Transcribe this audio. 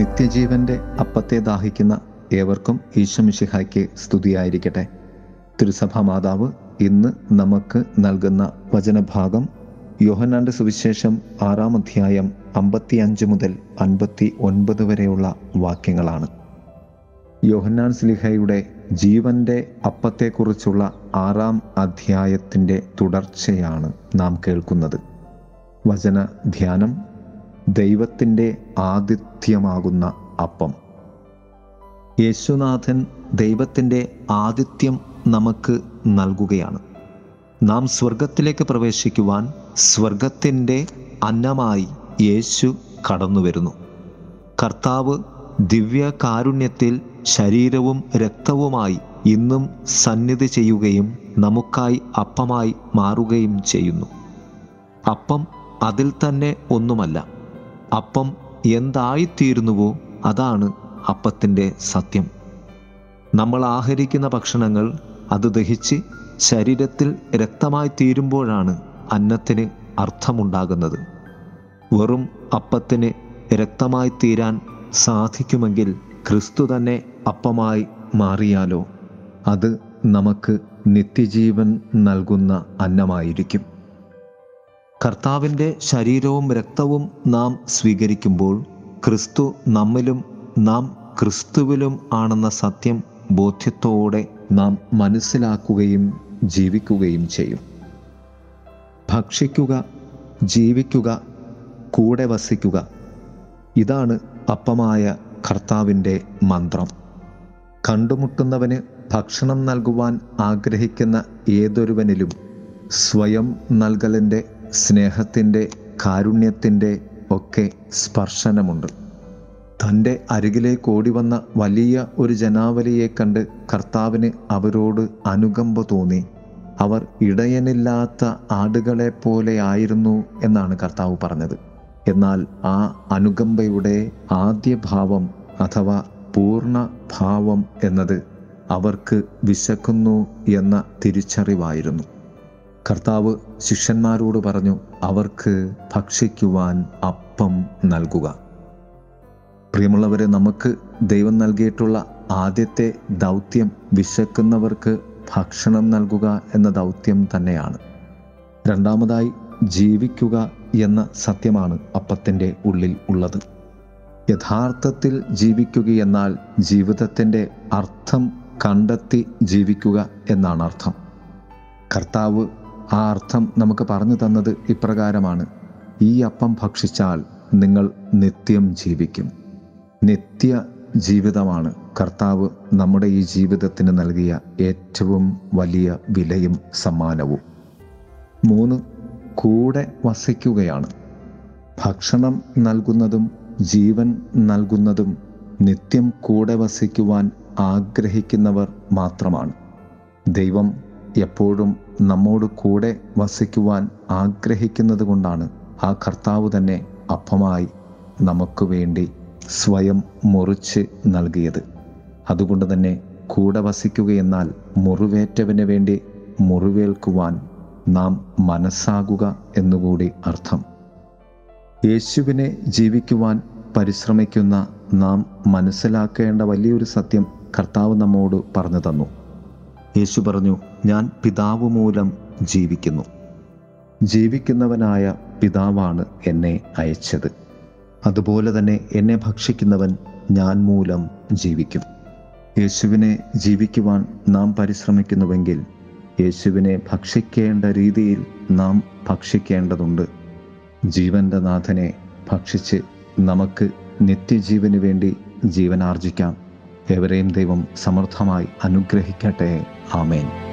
നിത്യജീവന്റെ അപ്പത്തെ ദാഹിക്കുന്ന ഏവർക്കും ഈശ്വമിഷിഹായ്ക്ക് സ്തുതിയായിരിക്കട്ടെ. തിരുസഭാ മാതാവ് ഇന്ന് നമുക്ക് നൽകുന്ന വചനഭാഗം യോഹന്നാന്റെ സുവിശേഷം ആറാം അധ്യായം അമ്പത്തി അഞ്ച് മുതൽ അൻപത്തി ഒൻപത് വരെയുള്ള വാക്യങ്ങളാണ്. യോഹന്നാൻ സ്ലിഹയുടെ ജീവന്റെ അപ്പത്തെക്കുറിച്ചുള്ള ആറാം അധ്യായത്തിന്റെ തുടർച്ചയാണ് നാം കേൾക്കുന്നത്. വചന ധ്യാനം ദൈവത്തിന്റെ ആതിഥ്യമാകുന്ന അപ്പം. യേശുനാഥൻ ദൈവത്തിന്റെ ആതിഥ്യം നമുക്ക് നൽകുകയാണ്. നാം സ്വർഗത്തിലേക്ക് പ്രവേശിക്കുവാൻ സ്വർഗത്തിന്റെ അന്നമായി യേശു കടന്നു വരുന്നു. കർത്താവ് ദിവ്യ കാരുണ്യത്തിൽ ശരീരവും രക്തവുമായി ഇന്നും സന്നിധി ചെയ്യുകയും നമുക്കായി അപ്പമായി മാറുകയും ചെയ്യുന്നു. അപ്പം അതിൽ തന്നെ ഒന്നുമല്ല. അപ്പം എന്തായിത്തീരുന്നുവോ അതാണ് അപ്പത്തിന്റെ സത്യം. നമ്മൾ ആഹരിക്കുന്ന ഭക്ഷണങ്ങൾ അത് ദഹിച്ച് ശരീരത്തിൽ രക്തമായി തീരുമ്പോഴാണ് അന്നത്തിന് അർത്ഥമുണ്ടാകുന്നത്. വെറും അപ്പത്തിന് രക്തമായി തീരാൻ സാധിക്കുമെങ്കിൽ ക്രിസ്തു തന്നെ അപ്പമായി മാറിയാലോ? അത് നമുക്ക് നിത്യജീവൻ നൽകുന്ന അന്നമായിരിക്കും. കർത്താവിന്റെ ശരീരവും രക്തവും നാം സ്വീകരിക്കുമ്പോൾ ക്രിസ്തു നമ്മിലും നാം ക്രിസ്തുവിലും ആണെന്ന സത്യം ബോധ്യത്തോടെ നാം മനസ്സിലാക്കുകയും ജീവിക്കുകയും ചെയ്യും. ഭക്ഷിക്കുക ജീവിക്കുക കൂടെ വസിക്കുക ഇതാണ് അപ്പമായ കർത്താവിന്റെ മന്ത്രം. കണ്ടുമുട്ടുന്നവന് ഭക്ഷണം നൽകുവാൻ ആഗ്രഹിക്കുന്ന ഏതൊരുവനിലും സ്വയം നൽകലിന്റെ സ്നേഹത്തിന്റെ കാരുണ്യത്തിന്റെ ഒക്കെ സ്പർശനമുണ്ട്. തന്റെ അരികിലേക്ക് ഓടി വന്ന വലിയ ഒരു ജനാവലിയെ കണ്ട് കർത്താവിന് അവരോട് അനുകമ്പ തോന്നി. അവർ ഇടയനില്ലാത്ത ആടുകളെ പോലെ ആയിരുന്നു എന്നാണ് കർത്താവ് പറഞ്ഞത്. എന്നാൽ ആ അനുകമ്പയുടെ ആദ്യ ഭാവം അഥവാ പൂർണ ഭാവം എന്നത് അവർക്ക് വിശക്കുന്നു എന്ന തിരിച്ചറിവായിരുന്നു. കർത്താവ് ശിഷ്യന്മാരോട് പറഞ്ഞു അവർക്ക് ഭക്ഷിക്കുവാൻ അപ്പം നൽകുക. പ്രിയമുള്ളവരെ നമുക്ക് ദൈവം നൽകിയിട്ടുള്ള ആദ്യത്തെ ദൗത്യം വിശക്കുന്നവർക്ക് ഭക്ഷണം നൽകുക എന്ന ദൗത്യം തന്നെയാണ്. രണ്ടാമതായി ജീവിക്കുക എന്ന സത്യമാണ് അപ്പത്തിന്റെ ഉള്ളിൽ ഉള്ളത്. യഥാർത്ഥത്തിൽ ജീവിക്കുകയെന്നാൽ ജീവിതത്തിന്റെ അർത്ഥം കണ്ടെത്തി ജീവിക്കുക എന്നാണ് അർത്ഥം. കർത്താവ് ആ അർത്ഥം നമുക്ക് പറഞ്ഞു തന്നത് ഇപ്രകാരമാണ്. ഈ അപ്പം ഭക്ഷിച്ചാൽ നിങ്ങൾ നിത്യം ജീവിക്കും. നിത്യ ജീവിതമാണ്. കർത്താവ് നമ്മുടെ ഈ ജീവിതത്തിന് നൽകിയ ഏറ്റവും വലിയ വിലയും സമ്മാനവും. മൂന്ന് കൂടെ വസിക്കുകയാണ്. ഭക്ഷണം നൽകുന്നതും ജീവൻ നൽകുന്നതും നിത്യം കൂടെ വസിക്കുവാൻ ആഗ്രഹിക്കുന്നവർ മാത്രമാണ്. ദൈവം എപ്പോഴും നമ്മോട് കൂടെ വസിക്കുവാൻ ആഗ്രഹിക്കുന്നത് കൊണ്ടാണ് ആ കർത്താവ് തന്നെ അപ്പമായി നമുക്ക് വേണ്ടി സ്വയം മുറിച്ച് നൽകിയത്. അതുകൊണ്ട് തന്നെ കൂടെ വസിക്കുകയെന്നാൽ മുറിവേറ്റവന് വേണ്ടി മുറിവേൽക്കുവാൻ നാം മനസ്സാകുക എന്നുകൂടി അർത്ഥം. യേശുവിനെ ജീവിക്കുവാൻ പരിശ്രമിക്കുന്ന നാം മനസ്സിലാക്കേണ്ട വലിയൊരു സത്യം കർത്താവ് നമ്മോട് പറഞ്ഞു തന്നു. യേശു പറഞ്ഞു ഞാൻ പിതാവ് മൂലം ജീവിക്കുന്നു. ജീവിക്കുന്നവനായ പിതാവാണ് എന്നെ അയച്ചത്. അതുപോലെ തന്നെ എന്നെ ഭക്ഷിക്കുന്നവൻ ഞാൻ മൂലം ജീവിക്കും. യേശുവിനെ ജീവിക്കുവാൻ നാം പരിശ്രമിക്കുന്നുവെങ്കിൽ യേശുവിനെ ഭക്ഷിക്കേണ്ട രീതിയിൽ നാം ഭക്ഷിക്കേണ്ടതുണ്ട്. ജീവന്റെ നാഥനെ ഭക്ഷിച്ച് നമുക്ക് നിത്യജീവന് വേണ്ടി ജീവനാർജിക്കാം. എവരെയും ദൈവം സമർത്ഥമായി അനുഗ്രഹിക്കട്ടെ. Amen.